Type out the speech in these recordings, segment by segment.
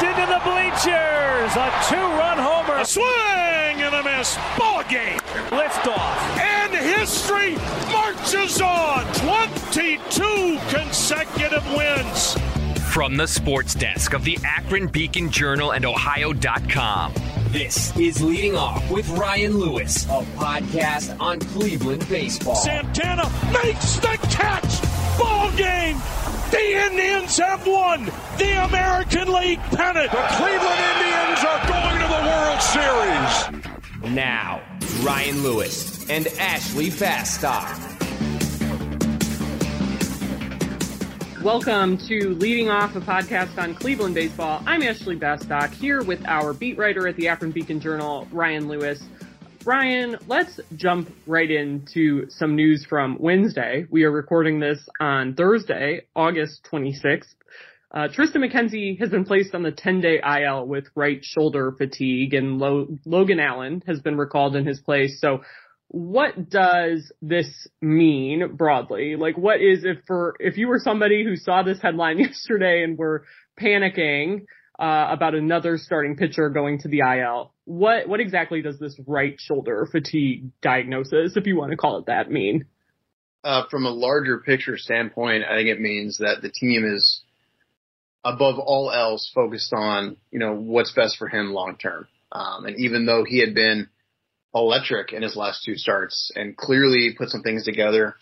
Deep into the bleachers. A two-run homer. A swing and a miss. Ball game. Liftoff. And history marches on. 22 consecutive wins. From the sports desk of the Akron Beacon Journal and Ohio.com. This is Leading Off with Ryan Lewis, a podcast on Cleveland baseball. Santana makes the catch. Ball game. The Indians have won the American League pennant. The Cleveland Indians are going to the World Series. Now, Ryan Lewis and Ashley Bastock. Welcome to Leading Off a podcast on Cleveland baseball. I'm Ashley Bastock here with our beat writer at the Akron Beacon Journal, Ryan Lewis. Ryan, let's jump right into some news from Wednesday. We are recording this on Thursday, August 26th. Uh, Triston McKenzie has been placed on the 10 day IL with right shoulder fatigue and Lo- Logan Allen has been recalled in his place. So what does this mean broadly? Like what is if for, if you were somebody who saw this headline yesterday and were panicking, uh, about another starting pitcher going to the IL, what, what exactly does this right shoulder fatigue diagnosis, if you want to call it that, mean? Uh, from a larger picture standpoint, I think it means that the team is above all else focused on, you know, what's best for him long term. Um, and even though he had been electric in his last two starts and clearly put some things together.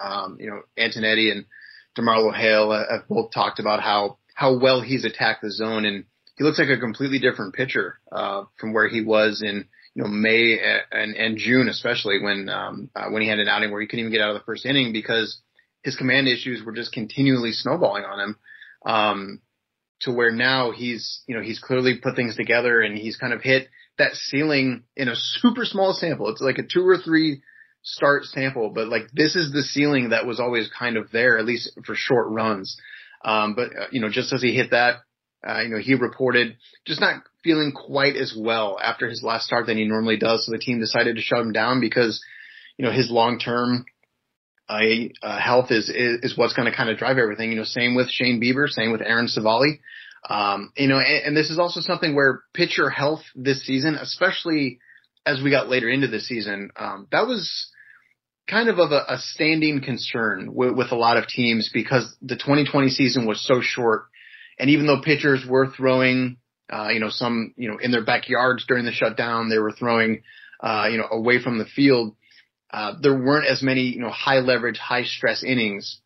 Um, you know, Antonetti and DeMarlo Hale have both talked about how, how well he's attacked the zone and he looks like a completely different pitcher, uh, from where he was in, you know, May and, and June, especially when, um, uh, when he had an outing where he couldn't even get out of the first inning because his command issues were just continually snowballing on him. Um, to where now he's, you know, he's clearly put things together and he's kind of hit that ceiling in a super small sample. It's like a two or three start sample, but like this is the ceiling that was always kind of there, at least for short runs. Um, but uh, you know, just as he hit that, uh, you know, he reported just not feeling quite as well after his last start than he normally does. So the team decided to shut him down because, you know, his long term uh, uh, health is, is, is what's going to kind of drive everything. You know, same with Shane Bieber, same with Aaron Civale. Um, you know, and, and, this is also something where pitcher health this season, especially as we got later into the season, um, that was kind of of a, a standing concern with, with, a lot of teams because the 2020 season was so short. And even though pitchers were throwing, uh, you know, some, you know, in their backyards during the shutdown, they were throwing, uh, you know, away from the field. Uh, there weren't as many, you know, high leverage, high stress innings.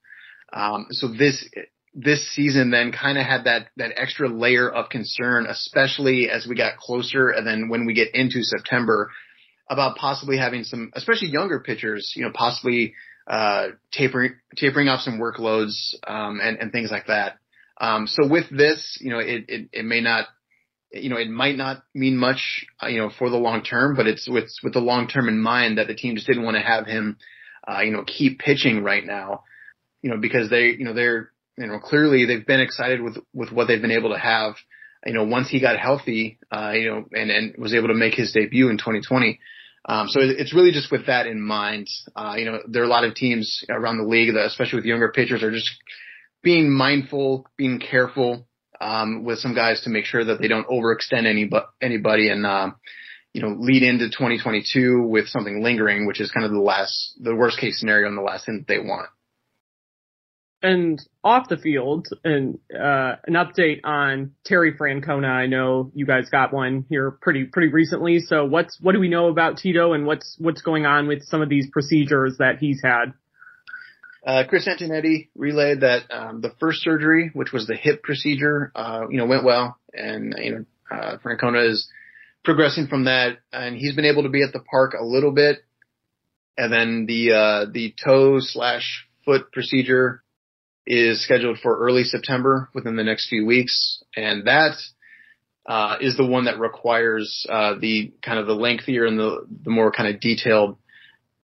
Um, so this, this season then kind of had that, that extra layer of concern, especially as we got closer and then when we get into September about possibly having some, especially younger pitchers, you know, possibly, uh, tapering, tapering off some workloads, um, and, and things like that. Um, so with this, you know, it, it, it may not, you know, it might not mean much, uh, you know, for the long term, but it's with, with the long term in mind that the team just didn't want to have him, uh, you know, keep pitching right now, you know, because they, you know, they're, you know, clearly they've been excited with, with what they've been able to have. You know, once he got healthy, uh, you know, and, and was able to make his debut in 2020. Um, so it's really just with that in mind. Uh, you know, there are a lot of teams around the league that, especially with younger pitchers, are just being mindful, being careful, um, with some guys to make sure that they don't overextend any, anybody and, um, you know, lead into 2022 with something lingering, which is kind of the last, the worst case scenario and the last thing that they want and off the field and uh, an update on Terry Francona. I know you guys got one here pretty pretty recently. So what's what do we know about Tito and what's what's going on with some of these procedures that he's had? Uh, Chris Antonetti relayed that um, the first surgery, which was the hip procedure, uh, you know, went well, and you know, uh, Francona is progressing from that, and he's been able to be at the park a little bit. And then the uh, the toe slash foot procedure is scheduled for early September within the next few weeks. And that, uh, is the one that requires uh, the kind of the lengthier and the the more kind of detailed,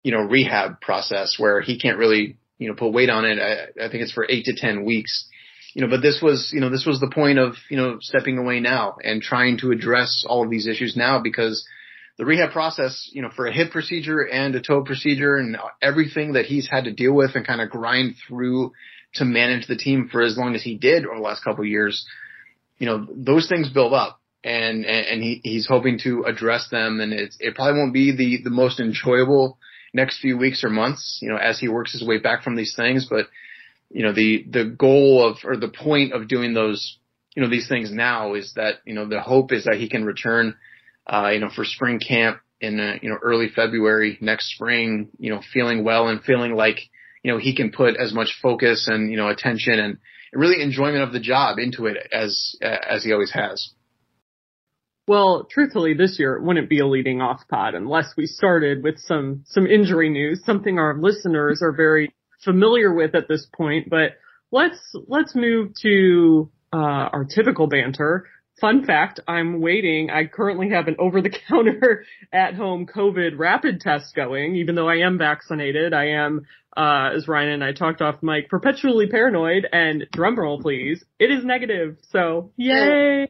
you know, rehab process where he can't really you know put weight on it. I, I think it's for eight to ten weeks. You know, but this was, you know, this was the point of, you know, stepping away now and trying to address all of these issues now because the rehab process, you know, for a hip procedure and a toe procedure and everything that he's had to deal with and kind of grind through to manage the team for as long as he did over the last couple of years, you know, those things build up and, and, he, he's hoping to address them. And it's, it probably won't be the, the most enjoyable next few weeks or months, you know, as he works his way back from these things, but you know, the, the goal of, or the point of doing those, you know, these things now is that, you know, the hope is that he can return, uh, you know, for spring camp in, uh, you know, early February next spring, you know, feeling well and feeling like, you know, he can put as much focus and, you know, attention and really enjoyment of the job into it as, as he always has. Well, truthfully, this year it wouldn't be a leading off pod unless we started with some, some injury news, something our listeners are very familiar with at this point, but let's, let's move to, uh, our typical banter. Fun fact, I'm waiting. I currently have an over the counter at home COVID rapid test going, even though I am vaccinated. I am, uh, as Ryan and I talked off mic, perpetually paranoid and drumroll please, it is negative. So yay!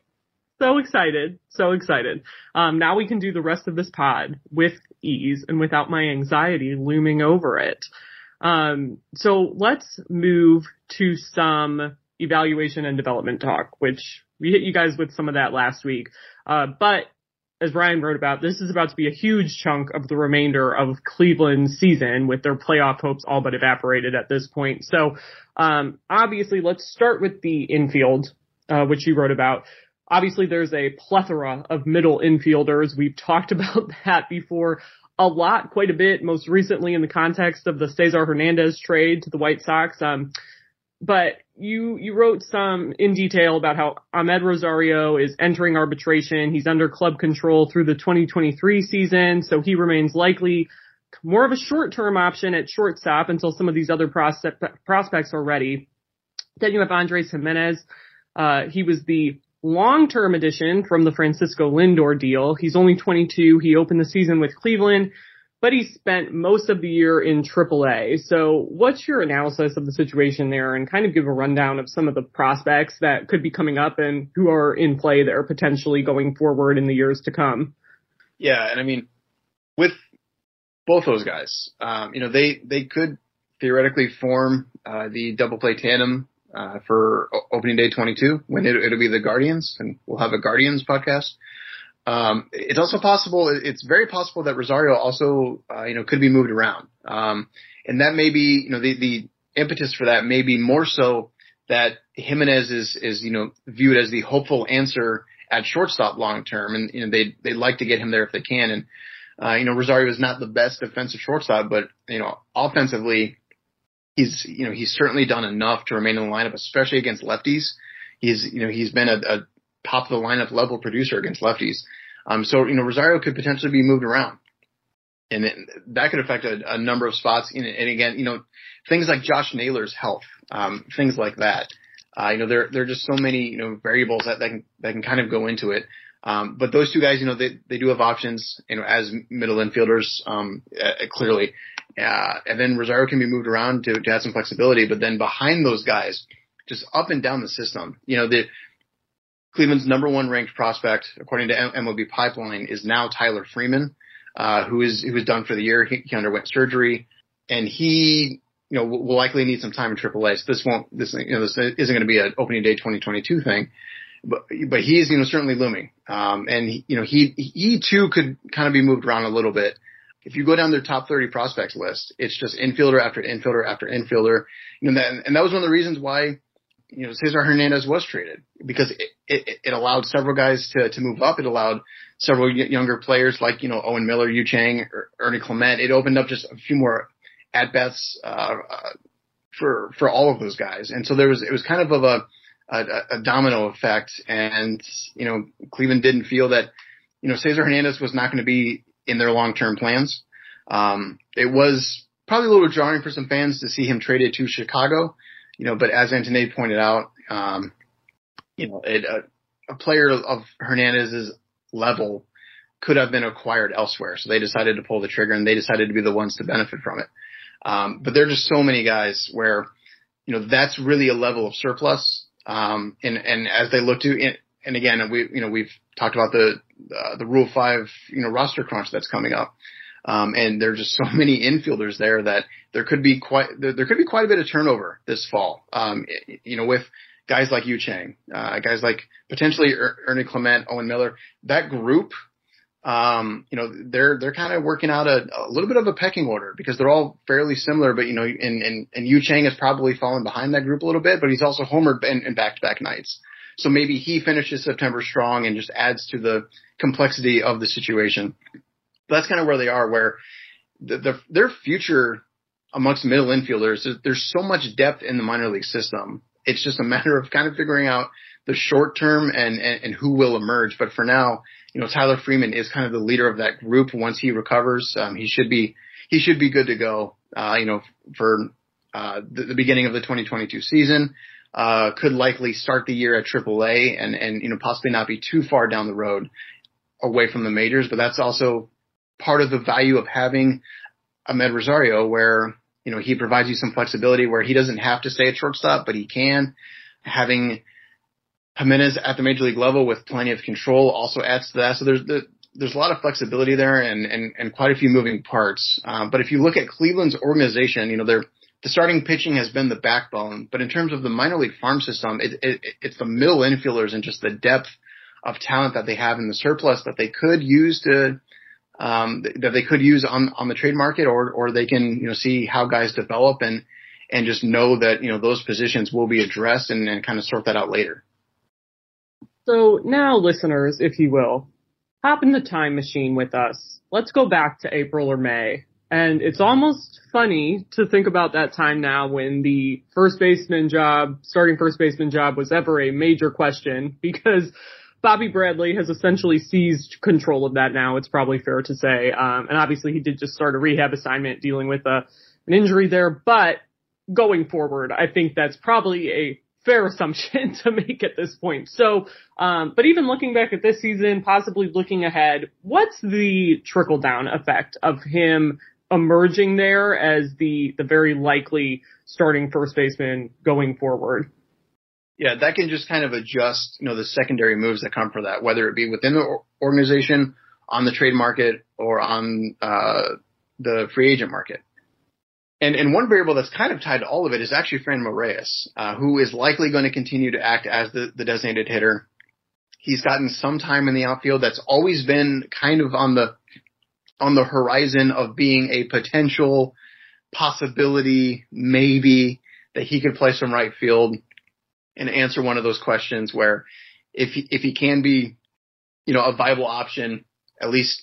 So excited. So excited. Um, now we can do the rest of this pod with ease and without my anxiety looming over it. Um, so let's move to some evaluation and development talk, which we hit you guys with some of that last week. Uh, but as Ryan wrote about, this is about to be a huge chunk of the remainder of Cleveland's season with their playoff hopes all but evaporated at this point. So, um, obviously let's start with the infield, uh, which you wrote about. Obviously there's a plethora of middle infielders. We've talked about that before a lot, quite a bit, most recently in the context of the Cesar Hernandez trade to the White Sox. Um, but you, you wrote some in detail about how Amed Rosario is entering arbitration. He's under club control through the 2023 season, so he remains likely more of a short-term option at shortstop until some of these other prospect, prospects are ready. Then you have Andrés Giménez. Uh, he was the long-term addition from the Francisco Lindor deal. He's only 22. He opened the season with Cleveland, but he spent most of the year in AAA. So what's your analysis of the situation there and kind of give a rundown of some of the prospects that could be coming up and who are in play there potentially going forward in the years to come? Yeah. And I mean, with both those guys, um, you know, they, they could theoretically form, uh, the double play tandem uh, for opening day 22 when it, will be the Guardians and we'll have a Guardians podcast. Um, it's also possible, it's very possible that Rosario also, uh, you know, could be moved around. Um, and that may be, you know, the, the impetus for that may be more so that Giménez is, is, you know, viewed as the hopeful answer at shortstop long term. And, you know, they, they'd like to get him there if they can. And, uh, you know, Rosario is not the best defensive shortstop, but, you know, offensively, he's you know he's certainly done enough to remain in the lineup, especially against lefties. He's you know he's been a, a top of the lineup level producer against lefties. Um, so you know Rosario could potentially be moved around, and it, that could affect a, a number of spots. And, and again, you know things like Josh Naylor's health, um, things like that. Uh, you know there there are just so many you know variables that that can that can kind of go into it. Um, but those two guys, you know, they, they do have options, you know, as middle infielders, um, uh, clearly. Uh, and then Rosario can be moved around to, to have some flexibility, but then behind those guys, just up and down the system, you know, the Cleveland's number one ranked prospect, according to MLB Pipeline, is now Tyler Freeman, uh, who is, who is done for the year. He, he underwent surgery and he, you know, will likely need some time in AAA. So this won't, this, you know, this isn't going to be an opening day 2022 thing but but he's you know certainly looming. Um, and he, you know he he too could kind of be moved around a little bit. If you go down their top 30 prospects list, it's just infielder after infielder after infielder. You know, that, and that was one of the reasons why you know Cesar Hernandez was traded because it, it, it allowed several guys to to move up. It allowed several younger players like you know Owen Miller, Yu Chang, er, Ernie Clement. It opened up just a few more at bats uh, uh, for for all of those guys. And so there was it was kind of of a a, a domino effect. And, you know, Cleveland didn't feel that, you know, Cesar Hernandez was not going to be in their long-term plans. Um, it was probably a little jarring for some fans to see him traded to Chicago, you know, but as Antoine pointed out, um, you know, it, uh, a player of Hernandez's level could have been acquired elsewhere. So they decided to pull the trigger and they decided to be the ones to benefit from it. Um, but there are just so many guys where, you know, that's really a level of surplus. Um, and, and as they look to, and again, we, you know, we've talked about the, uh, the rule five, you know, roster crunch that's coming up. Um, and there's just so many infielders there that there could be quite, there, there could be quite a bit of turnover this fall. Um, you know, with guys like Yu Chang, uh, guys like potentially er- Ernie Clement, Owen Miller, that group, um, you know, they're, they're kind of working out a, a little bit of a pecking order because they're all fairly similar, but you know, and, and, and Yu Chang has probably fallen behind that group a little bit, but he's also homered in, in back-to-back nights. So maybe he finishes September strong and just adds to the complexity of the situation. But that's kind of where they are, where the, the, their future amongst middle infielders, there's, so much depth in the minor league system. It's just a matter of kind of figuring out the short term and, and, and who will emerge. But for now, you know, Tyler Freeman is kind of the leader of that group. Once he recovers, um, he should be, he should be good to go, uh, you know, for, uh, the, the beginning of the 2022 season. Uh, could likely start the year at AAA and, and, you know, possibly not be too far down the road away from the majors, but that's also part of the value of having Amed Rosario where, you know, he provides you some flexibility where he doesn't have to stay at shortstop, but he can. Having Giménez at the major league level with plenty of control also adds to that. So there's the, there's a lot of flexibility there and, and, and quite a few moving parts. Um, but if you look at Cleveland's organization, you know, they're, the starting pitching has been the backbone, but in terms of the minor league farm system, it, it, it's the middle infielders and just the depth of talent that they have in the surplus that they could use to, um, that they could use on, on the trade market or, or they can, you know, see how guys develop and, and just know that, you know, those positions will be addressed and, and kind of sort that out later. So now listeners, if you will, hop in the time machine with us. Let's go back to April or May and it's almost funny to think about that time now when the first baseman job, starting first baseman job was ever a major question because Bobby Bradley has essentially seized control of that now. It's probably fair to say. Um, and obviously he did just start a rehab assignment dealing with a, an injury there, but going forward, I think that's probably a fair assumption to make at this point. So, um, but even looking back at this season, possibly looking ahead, what's the trickle down effect of him emerging there as the the very likely starting first baseman going forward. Yeah, that can just kind of adjust, you know, the secondary moves that come for that, whether it be within the organization, on the trade market, or on uh, the free agent market. And, and one variable that's kind of tied to all of it is actually Franmil Reyes, uh, who is likely going to continue to act as the, the designated hitter. He's gotten some time in the outfield. That's always been kind of on the on the horizon of being a potential possibility, maybe that he could play some right field and answer one of those questions where if he, if he can be, you know, a viable option, at least,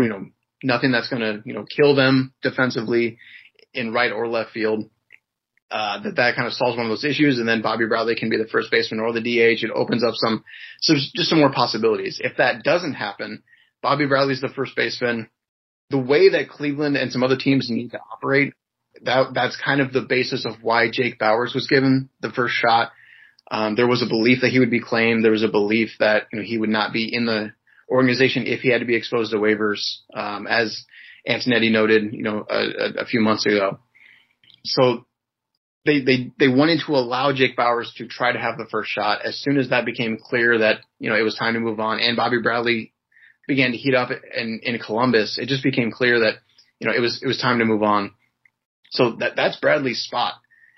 you know, nothing that's going to, you know, kill them defensively in right or left field. Uh, that that kind of solves one of those issues, and then Bobby Bradley can be the first baseman or the DH. It opens up some, some just some more possibilities. If that doesn't happen, Bobby Bradley's the first baseman the way that Cleveland and some other teams need to operate, that that's kind of the basis of why Jake Bauers was given the first shot. Um, there was a belief that he would be claimed. There was a belief that you know he would not be in the organization if he had to be exposed to waivers, um, as Antonetti noted, you know, a, a few months ago. So they they they wanted to allow Jake Bauers to try to have the first shot. As soon as that became clear that you know it was time to move on, and Bobby Bradley began to heat up in, in Columbus, it just became clear that, you know, it was, it was time to move on. So that, that's Bradley's spot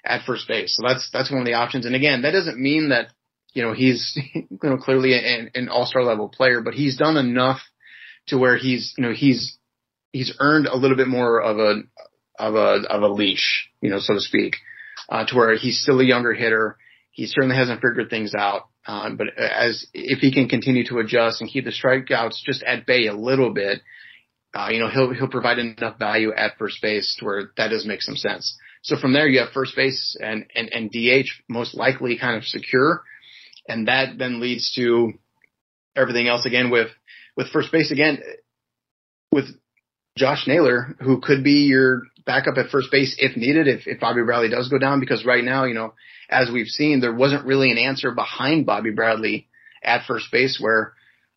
at first base. So that's, that's one of the options. And again, that doesn't mean that, you know, he's, you know, clearly an, an all-star level player, but he's done enough to where he's, you know, he's, he's earned a little bit more of a, of a, of a leash, you know, so to speak, uh, to where he's still a younger hitter. He certainly hasn't figured things out. Um, but as if he can continue to adjust and keep the strikeouts just at bay a little bit, uh, you know, he'll he'll provide enough value at first base where that does make some sense. So from there, you have first base and and, and DH most likely kind of secure, and that then leads to everything else again with with first base again with Josh Naylor, who could be your backup at first base if needed, if, if Bobby Bradley does go down, because right now, you know, as we've seen, there wasn't really an answer behind Bobby Bradley at first base where,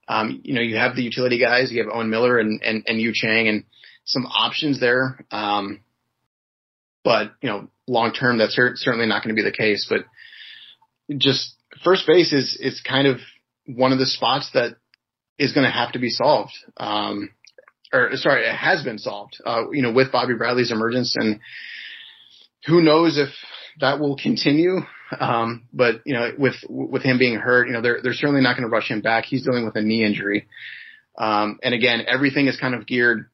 um, you know, you have the utility guys, you have Owen Miller and, and, and Yu Chang and some options there. Um, but, you know, long term, that's certainly not going to be the case, but just first base is, is kind of one of the spots that is going to have to be solved. Um, or sorry, it has been solved, uh, you know, with Bobby Bradley's emergence and who knows if that will continue. Um, but you know, with, with him being hurt, you know, they're, they're certainly not going to rush him back. He's dealing with a knee injury. Um, and again, everything is kind of geared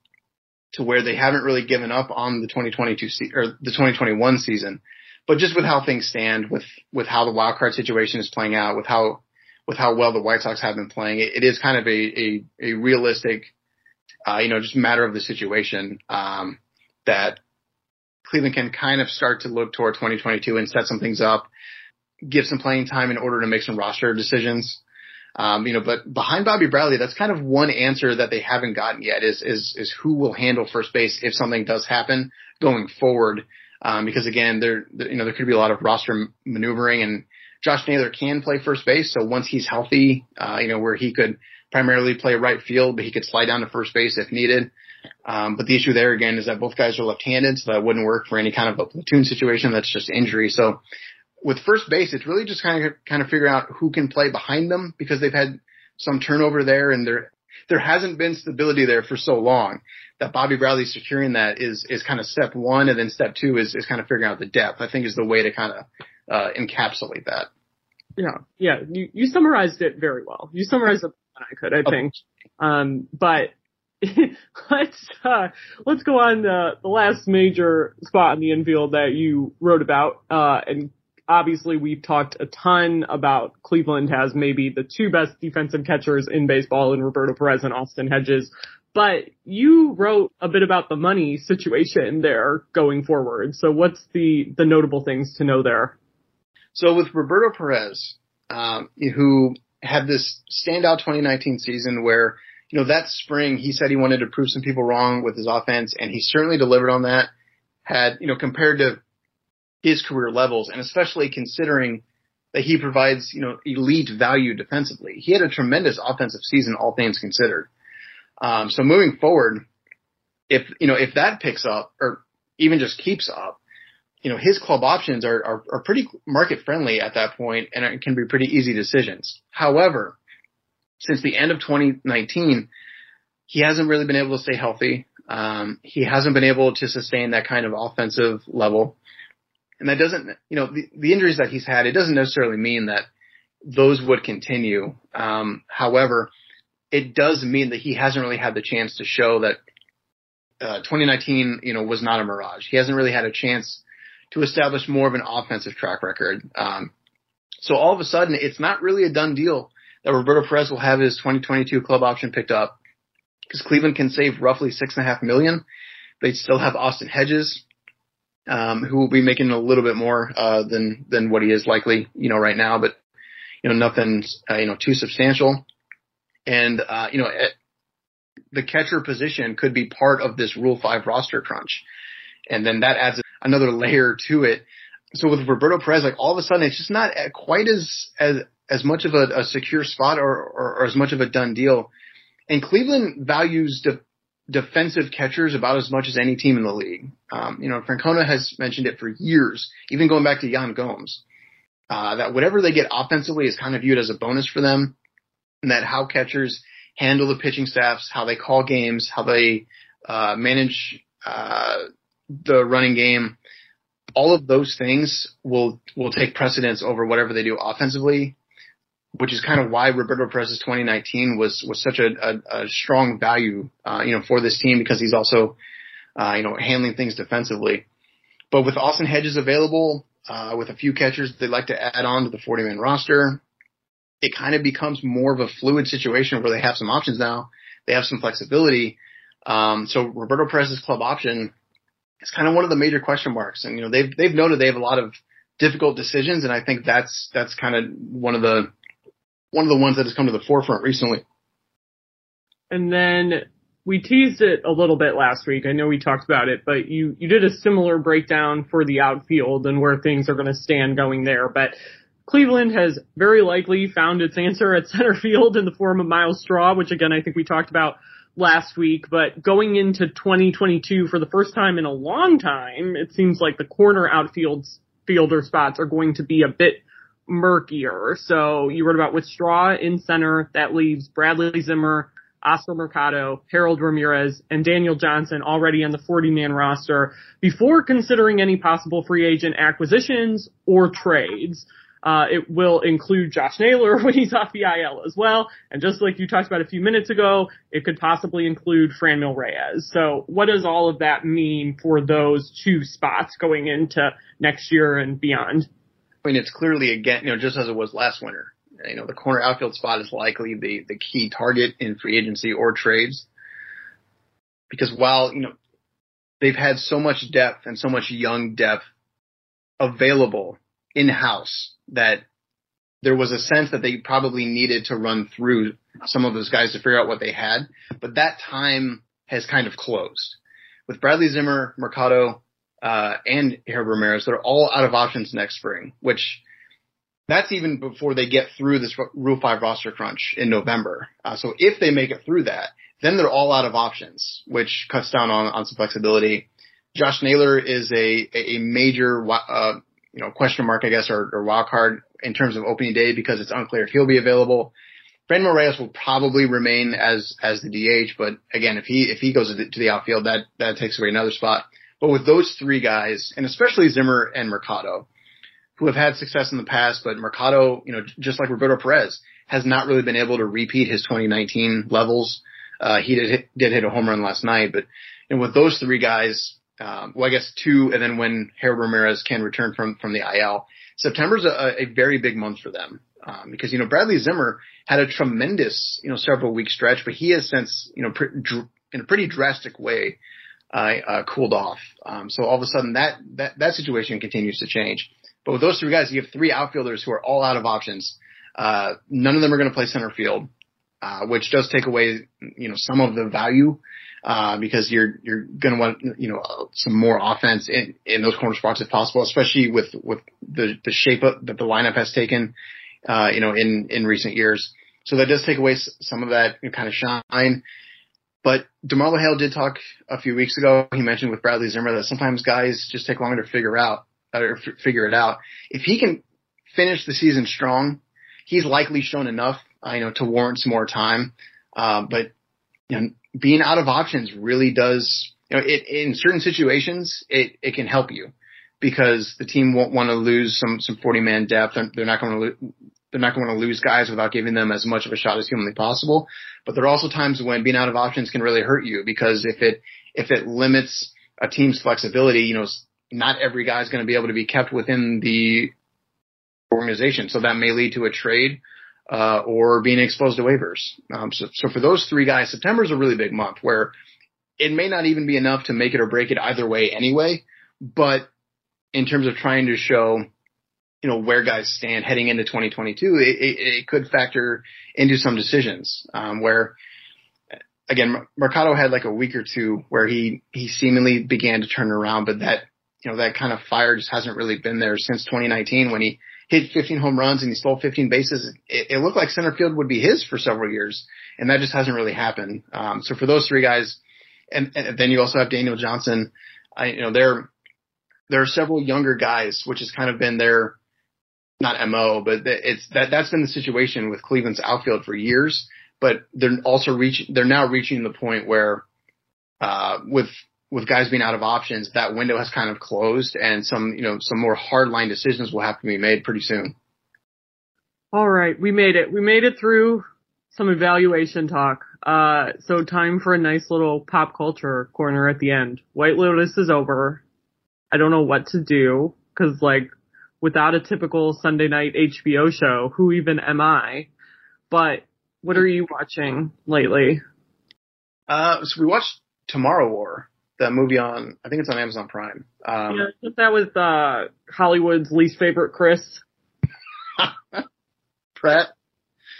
to where they haven't really given up on the 2022 se- or the 2021 season. But just with how things stand, with with how the wild card situation is playing out, with how with how well the White Sox have been playing, it, it is kind of a a, a realistic, uh, you know, just matter of the situation um, that Cleveland can kind of start to look toward 2022 and set some things up, give some playing time in order to make some roster decisions. Um, you know, but behind Bobby Bradley, that's kind of one answer that they haven't gotten yet is, is, is who will handle first base if something does happen going forward. Um, because again, there, you know, there could be a lot of roster maneuvering and Josh Naylor can play first base. So once he's healthy, uh, you know, where he could primarily play right field, but he could slide down to first base if needed. Um, but the issue there again is that both guys are left-handed, so that wouldn't work for any kind of a platoon situation. That's just injury. So with first base, it's really just kind of kind of figure out who can play behind them because they've had some turnover there, and there there hasn't been stability there for so long that Bobby Bradley securing that is is kind of step one, and then step two is is kind of figuring out the depth. I think is the way to kind of uh, encapsulate that. Yeah, yeah, you you summarized it very well. You summarized it better than I could, I think. Um, but let's uh, let's go on the, the last major spot in the infield that you wrote about, uh, and obviously we've talked a ton about Cleveland has maybe the two best defensive catchers in baseball in Roberto Perez and Austin Hedges. But you wrote a bit about the money situation there going forward. So what's the, the notable things to know there? So with Roberto Perez, um, who had this standout 2019 season where, you know, that spring he said he wanted to prove some people wrong with his offense and he certainly delivered on that. Had, you know, compared to his career levels, and especially considering that he provides, you know, elite value defensively. He had a tremendous offensive season, all things considered. Um, so moving forward, if, you know, if that picks up or even just keeps up, you know, his club options are, are, are pretty market friendly at that point and it can be pretty easy decisions. However, since the end of 2019, he hasn't really been able to stay healthy. Um, he hasn't been able to sustain that kind of offensive level. And that doesn't, you know, the, the injuries that he's had, it doesn't necessarily mean that those would continue. Um, however, it does mean that he hasn't really had the chance to show that uh, 2019, you know, was not a mirage. He hasn't really had a chance to establish more of an offensive track record. Um, so all of a sudden, it's not really a done deal that Roberto Perez will have his 2022 club option picked up because Cleveland can save roughly six and a half million. They still have Austin Hedges, um, who will be making a little bit more uh, than than what he is likely, you know, right now, but you know, nothing, uh, you know, too substantial. And uh, you know, the catcher position could be part of this Rule Five roster crunch, and then that adds another layer to it. So with Roberto Perez, like all of a sudden, it's just not quite as as as much of a, a secure spot or, or, or as much of a done deal. And Cleveland values de- defensive catchers about as much as any team in the league. Um, you know, Francona has mentioned it for years, even going back to Yan Gomes, uh, that whatever they get offensively is kind of viewed as a bonus for them, and that how catchers handle the pitching staffs, how they call games, how they uh, manage uh, the running game, all of those things will will take precedence over whatever they do offensively which is kind of why Roberto Perez's 2019 was was such a, a, a strong value, uh, you know, for this team because he's also, uh, you know, handling things defensively. But with Austin Hedges available, uh, with a few catchers they'd like to add on to the 40 man roster, it kind of becomes more of a fluid situation where they have some options now. They have some flexibility. Um, so Roberto Perez's club option is kind of one of the major question marks. And, you know, they've, they've noted they have a lot of difficult decisions. And I think that's, that's kind of one of the, one of the ones that has come to the forefront recently. And then we teased it a little bit last week. I know we talked about it, but you, you did a similar breakdown for the outfield and where things are going to stand going there. But Cleveland has very likely found its answer at center field in the form of Myles Straw, which again I think we talked about last week. But going into 2022 for the first time in a long time, it seems like the corner outfield fielder spots are going to be a bit murkier. So you wrote about with Straw in center, that leaves Bradley Zimmer, Oscar Mercado, Harold Ramirez, and Daniel Johnson already on the 40 man roster before considering any possible free agent acquisitions or trades. Uh, it will include Josh Naylor when he's off the IL as well. And just like you talked about a few minutes ago, it could possibly include Franmil Reyes. So what does all of that mean for those two spots going into next year and beyond? I mean, it's clearly again, you know, just as it was last winter. You know, the corner outfield spot is likely the the key target in free agency or trades. Because while, you know, they've had so much depth and so much young depth available in house that there was a sense that they probably needed to run through some of those guys to figure out what they had. But that time has kind of closed. With Bradley Zimmer, Mercado, uh, and Harold Ramirez, they're all out of options next spring, which that's even before they get through this Rule 5 roster crunch in November. Uh, so if they make it through that, then they're all out of options, which cuts down on, on some flexibility. Josh Naylor is a, a major, uh, you know, question mark, I guess, or, or wild card in terms of opening day because it's unclear if he'll be available. Franmil Reyes will probably remain as as the DH, but again, if he if he goes to the outfield, that that takes away another spot. But with those three guys, and especially Zimmer and Mercado, who have had success in the past, but Mercado, you know, just like Roberto Perez, has not really been able to repeat his 2019 levels. Uh, he did hit, did hit a home run last night, but and with those three guys, um, well, I guess two, and then when Harold Ramirez can return from from the IL, September's a, a very big month for them um, because you know Bradley Zimmer had a tremendous you know several week stretch, but he has since you know dr- in a pretty drastic way uh, cooled off. Um, so all of a sudden that that that situation continues to change. But with those three guys, you have three outfielders who are all out of options. Uh, none of them are going to play center field, uh, which does take away, you know, some of the value uh, because you're you're going to want you know some more offense in in those corner spots if possible, especially with with the the shape that the lineup has taken, uh, you know, in in recent years. So that does take away some of that kind of shine. But DeMarlo Hale did talk a few weeks ago. He mentioned with Bradley Zimmer that sometimes guys just take longer to figure out or f- figure it out. If he can finish the season strong, he's likely shown enough, uh, you know, to warrant some more time. Uh, but you know, being out of options really does, you know, it, in certain situations, it, it can help you because the team won't want to lose some, some 40 man depth. They're not going to, they're not going to want to lose guys without giving them as much of a shot as humanly possible. But there are also times when being out of options can really hurt you because if it, if it limits a team's flexibility, you know, not every guy is going to be able to be kept within the organization. So that may lead to a trade uh, or being exposed to waivers. Um, so, so for those three guys, September is a really big month where it may not even be enough to make it or break it either way anyway. But in terms of trying to show, you know, where guys stand heading into 2022, it, it, it could factor into some decisions um, where. Again, Mercado had like a week or two where he he seemingly began to turn around, but that you know that kind of fire just hasn't really been there since 2019 when he hit 15 home runs and he stole 15 bases. It, it looked like center field would be his for several years, and that just hasn't really happened. Um, so for those three guys, and, and then you also have Daniel Johnson. I, you know, there there are several younger guys, which has kind of been their not mo, but it's that that's been the situation with Cleveland's outfield for years. But they're also reaching, they're now reaching the point where, uh, with with guys being out of options, that window has kind of closed and some, you know, some more hardline decisions will have to be made pretty soon. All right. We made it. We made it through some evaluation talk. Uh, so time for a nice little pop culture corner at the end. White Lotus is over. I don't know what to do because like without a typical Sunday night HBO show, who even am I? But what are you watching lately? Uh, so we watched Tomorrow War that movie on, I think it's on Amazon Prime. Um, yeah, that was uh, Hollywood's least favorite Chris. Pratt.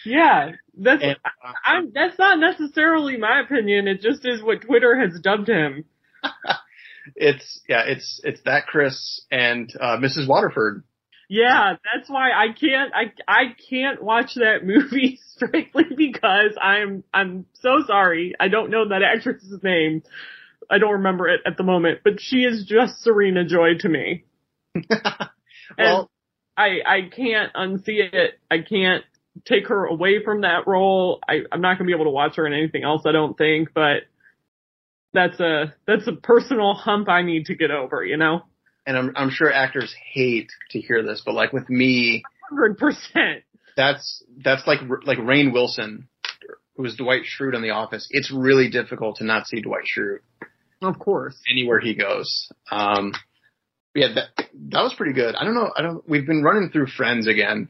Yeah, that's and, uh, I'm, that's not necessarily my opinion. It just is what Twitter has dubbed him. it's yeah, it's it's that Chris and uh, Mrs. Waterford. Yeah, that's why I can't I I can't watch that movie strictly because I'm I'm so sorry. I don't know that actress's name. I don't remember it at the moment, but she is just Serena Joy to me. well, I I can't unsee it. I can't take her away from that role. I I'm not going to be able to watch her in anything else I don't think, but that's a that's a personal hump I need to get over, you know. And I'm I'm sure actors hate to hear this, but like with me, hundred percent. That's that's like like Rainn Wilson, who was Dwight Schrute on The Office. It's really difficult to not see Dwight Schrute. Of course. Anywhere he goes. Um, yeah, that that was pretty good. I don't know. I don't. We've been running through Friends again,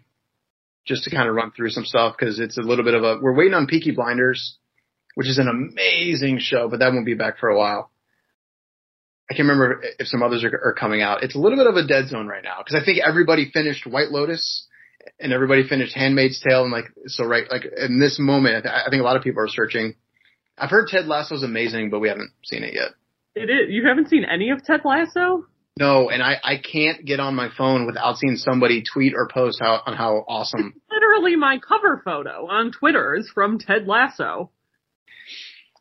just to kind of run through some stuff because it's a little bit of a. We're waiting on Peaky Blinders which is an amazing show, but that won't be back for a while. I can't remember if some others are, are coming out. It's a little bit of a dead zone right now because I think everybody finished White Lotus and everybody finished Handmaid's Tale and like so right like in this moment I think a lot of people are searching. I've heard Ted Lasso's amazing, but we haven't seen it yet. It is. You haven't seen any of Ted Lasso? No, and I I can't get on my phone without seeing somebody tweet or post how on how awesome. It's literally, my cover photo on Twitter is from Ted Lasso.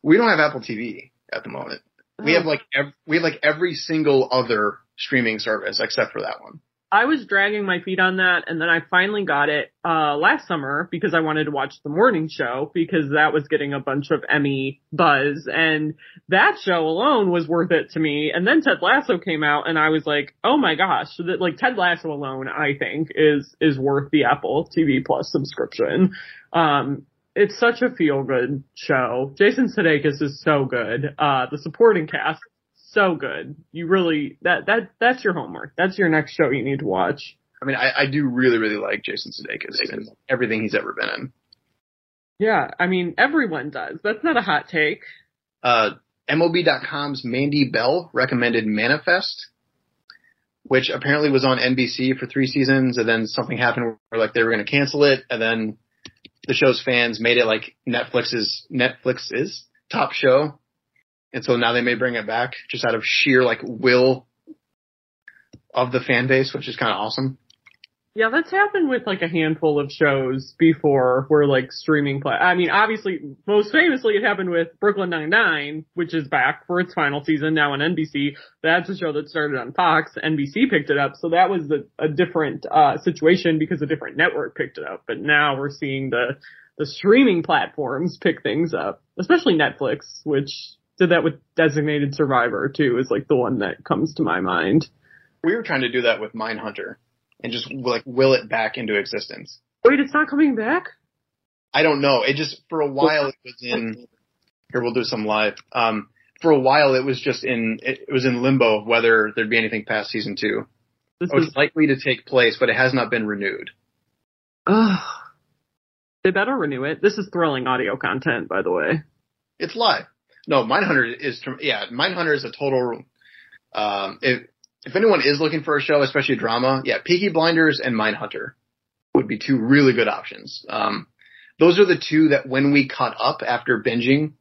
We don't have Apple TV at the moment. We have oh. like ev- we have like every single other streaming service except for that one. I was dragging my feet on that and then I finally got it uh last summer because I wanted to watch the morning show because that was getting a bunch of Emmy buzz and that show alone was worth it to me. And then Ted Lasso came out and I was like, "Oh my gosh, that like Ted Lasso alone I think is is worth the Apple TV Plus subscription." Um it's such a feel good show. Jason Sudeikis is so good. Uh, the supporting cast, so good. You really, that, that, that's your homework. That's your next show you need to watch. I mean, I, I do really, really like Jason Sudeikis and everything he's ever been in. Yeah, I mean, everyone does. That's not a hot take. Uh, MLB.com's Mandy Bell recommended Manifest, which apparently was on NBC for three seasons, and then something happened where like they were going to cancel it, and then the show's fans made it like Netflix's Netflix's top show, and so now they may bring it back just out of sheer like will of the fan base, which is kind of awesome. Yeah, that's happened with like a handful of shows before where like streaming play. I mean, obviously, most famously it happened with Brooklyn Nine-Nine, which is back for its final season now on NBC. That's a show that started on Fox. NBC picked it up. So that was a, a different, uh, situation because a different network picked it up. But now we're seeing the, the streaming platforms pick things up, especially Netflix, which did that with Designated Survivor too, is like the one that comes to my mind. We were trying to do that with Mindhunter and just like will it back into existence. Wait, it's not coming back? I don't know. It just for a while it was in. Here we'll do some live. Um, for a while it was just in it, was in limbo of whether there'd be anything past season two. This oh, is likely to take place, but it has not been renewed. Ugh. They better renew it. This is thrilling audio content, by the way. It's live. No, Mindhunter is yeah. Mindhunter is a total. Um, it, if anyone is looking for a show, especially a drama, yeah, Peaky Blinders and Mindhunter would be two really good options. Um, those are the two that when we caught up after binging,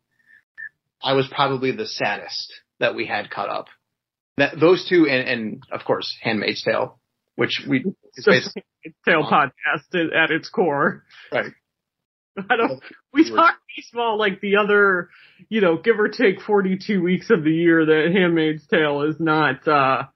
I was probably the saddest that we had caught up. That those two and, and of course Handmaid's Tale, which we it's Handmaid's Tale podcast at its core. Right. I don't. We talk baseball like the other, you know, give or take forty-two weeks of the year that Handmaid's Tale is not uh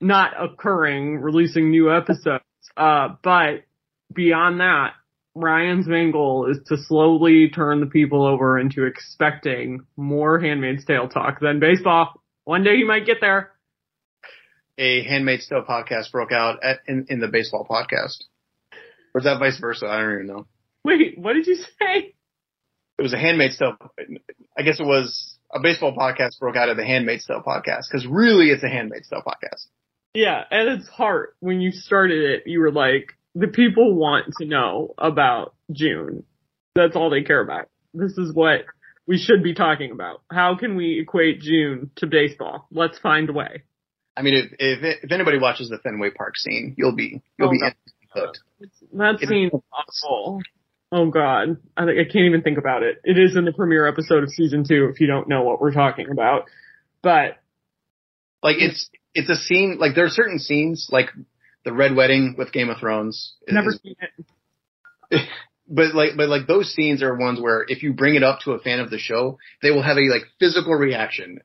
not occurring, releasing new episodes. Uh, but beyond that, Ryan's main goal is to slowly turn the people over into expecting more Handmaid's Tale talk than baseball. One day you might get there. A Handmaid's Tale podcast broke out at, in, in the baseball podcast. Or is that vice versa? I don't even know. Wait, what did you say? It was a Handmaid's Tale. I guess it was a baseball podcast broke out of the Handmaid's Tale podcast because really it's a Handmaid's Tale podcast. Yeah, at its heart, when you started it, you were like, the people want to know about June. That's all they care about. This is what we should be talking about. How can we equate June to baseball? Let's find a way. I mean, if if, if anybody watches the Fenway Park scene, you'll be you'll oh, be hooked. That scene is awful. Oh god, I, I can't even think about it. It is in the premiere episode of season two. If you don't know what we're talking about, but like it's it's a scene like there are certain scenes like the Red Wedding with Game of Thrones. Never is- seen it. but like, but like those scenes are ones where if you bring it up to a fan of the show, they will have a like physical reaction.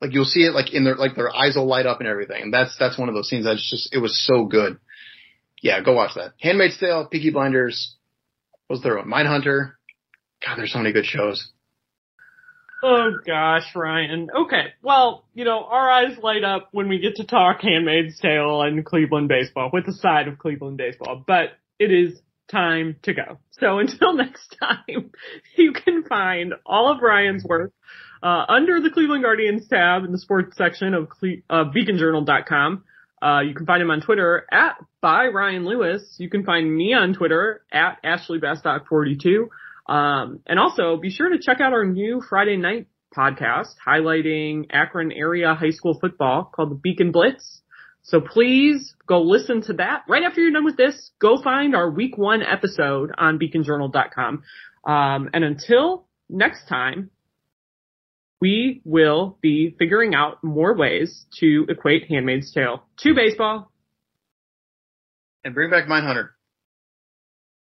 Like you'll see it like in their like their eyes will light up and everything. And that's that's one of those scenes that's just it was so good. Yeah, go watch that. Handmaid's Tale, Peaky Blinders. What was there one? Mindhunter. God, there's so many good shows. Oh gosh, Ryan. Okay. Well, you know, our eyes light up when we get to talk Handmaid's Tale and Cleveland baseball with the side of Cleveland baseball, but it is time to go. So until next time, you can find all of Ryan's work uh, under the Cleveland Guardians tab in the sports section of Cle- uh, beaconjournal.com. Uh, you can find him on Twitter at by Ryan Lewis. You can find me on Twitter at AshleyBastock42. Um, and also be sure to check out our new Friday night podcast highlighting Akron area high school football called the Beacon Blitz. So please go listen to that. Right after you're done with this, go find our week one episode on beaconjournal.com. Um, and until next time, we will be figuring out more ways to equate Handmaid's Tale to baseball. And bring back Mindhunter.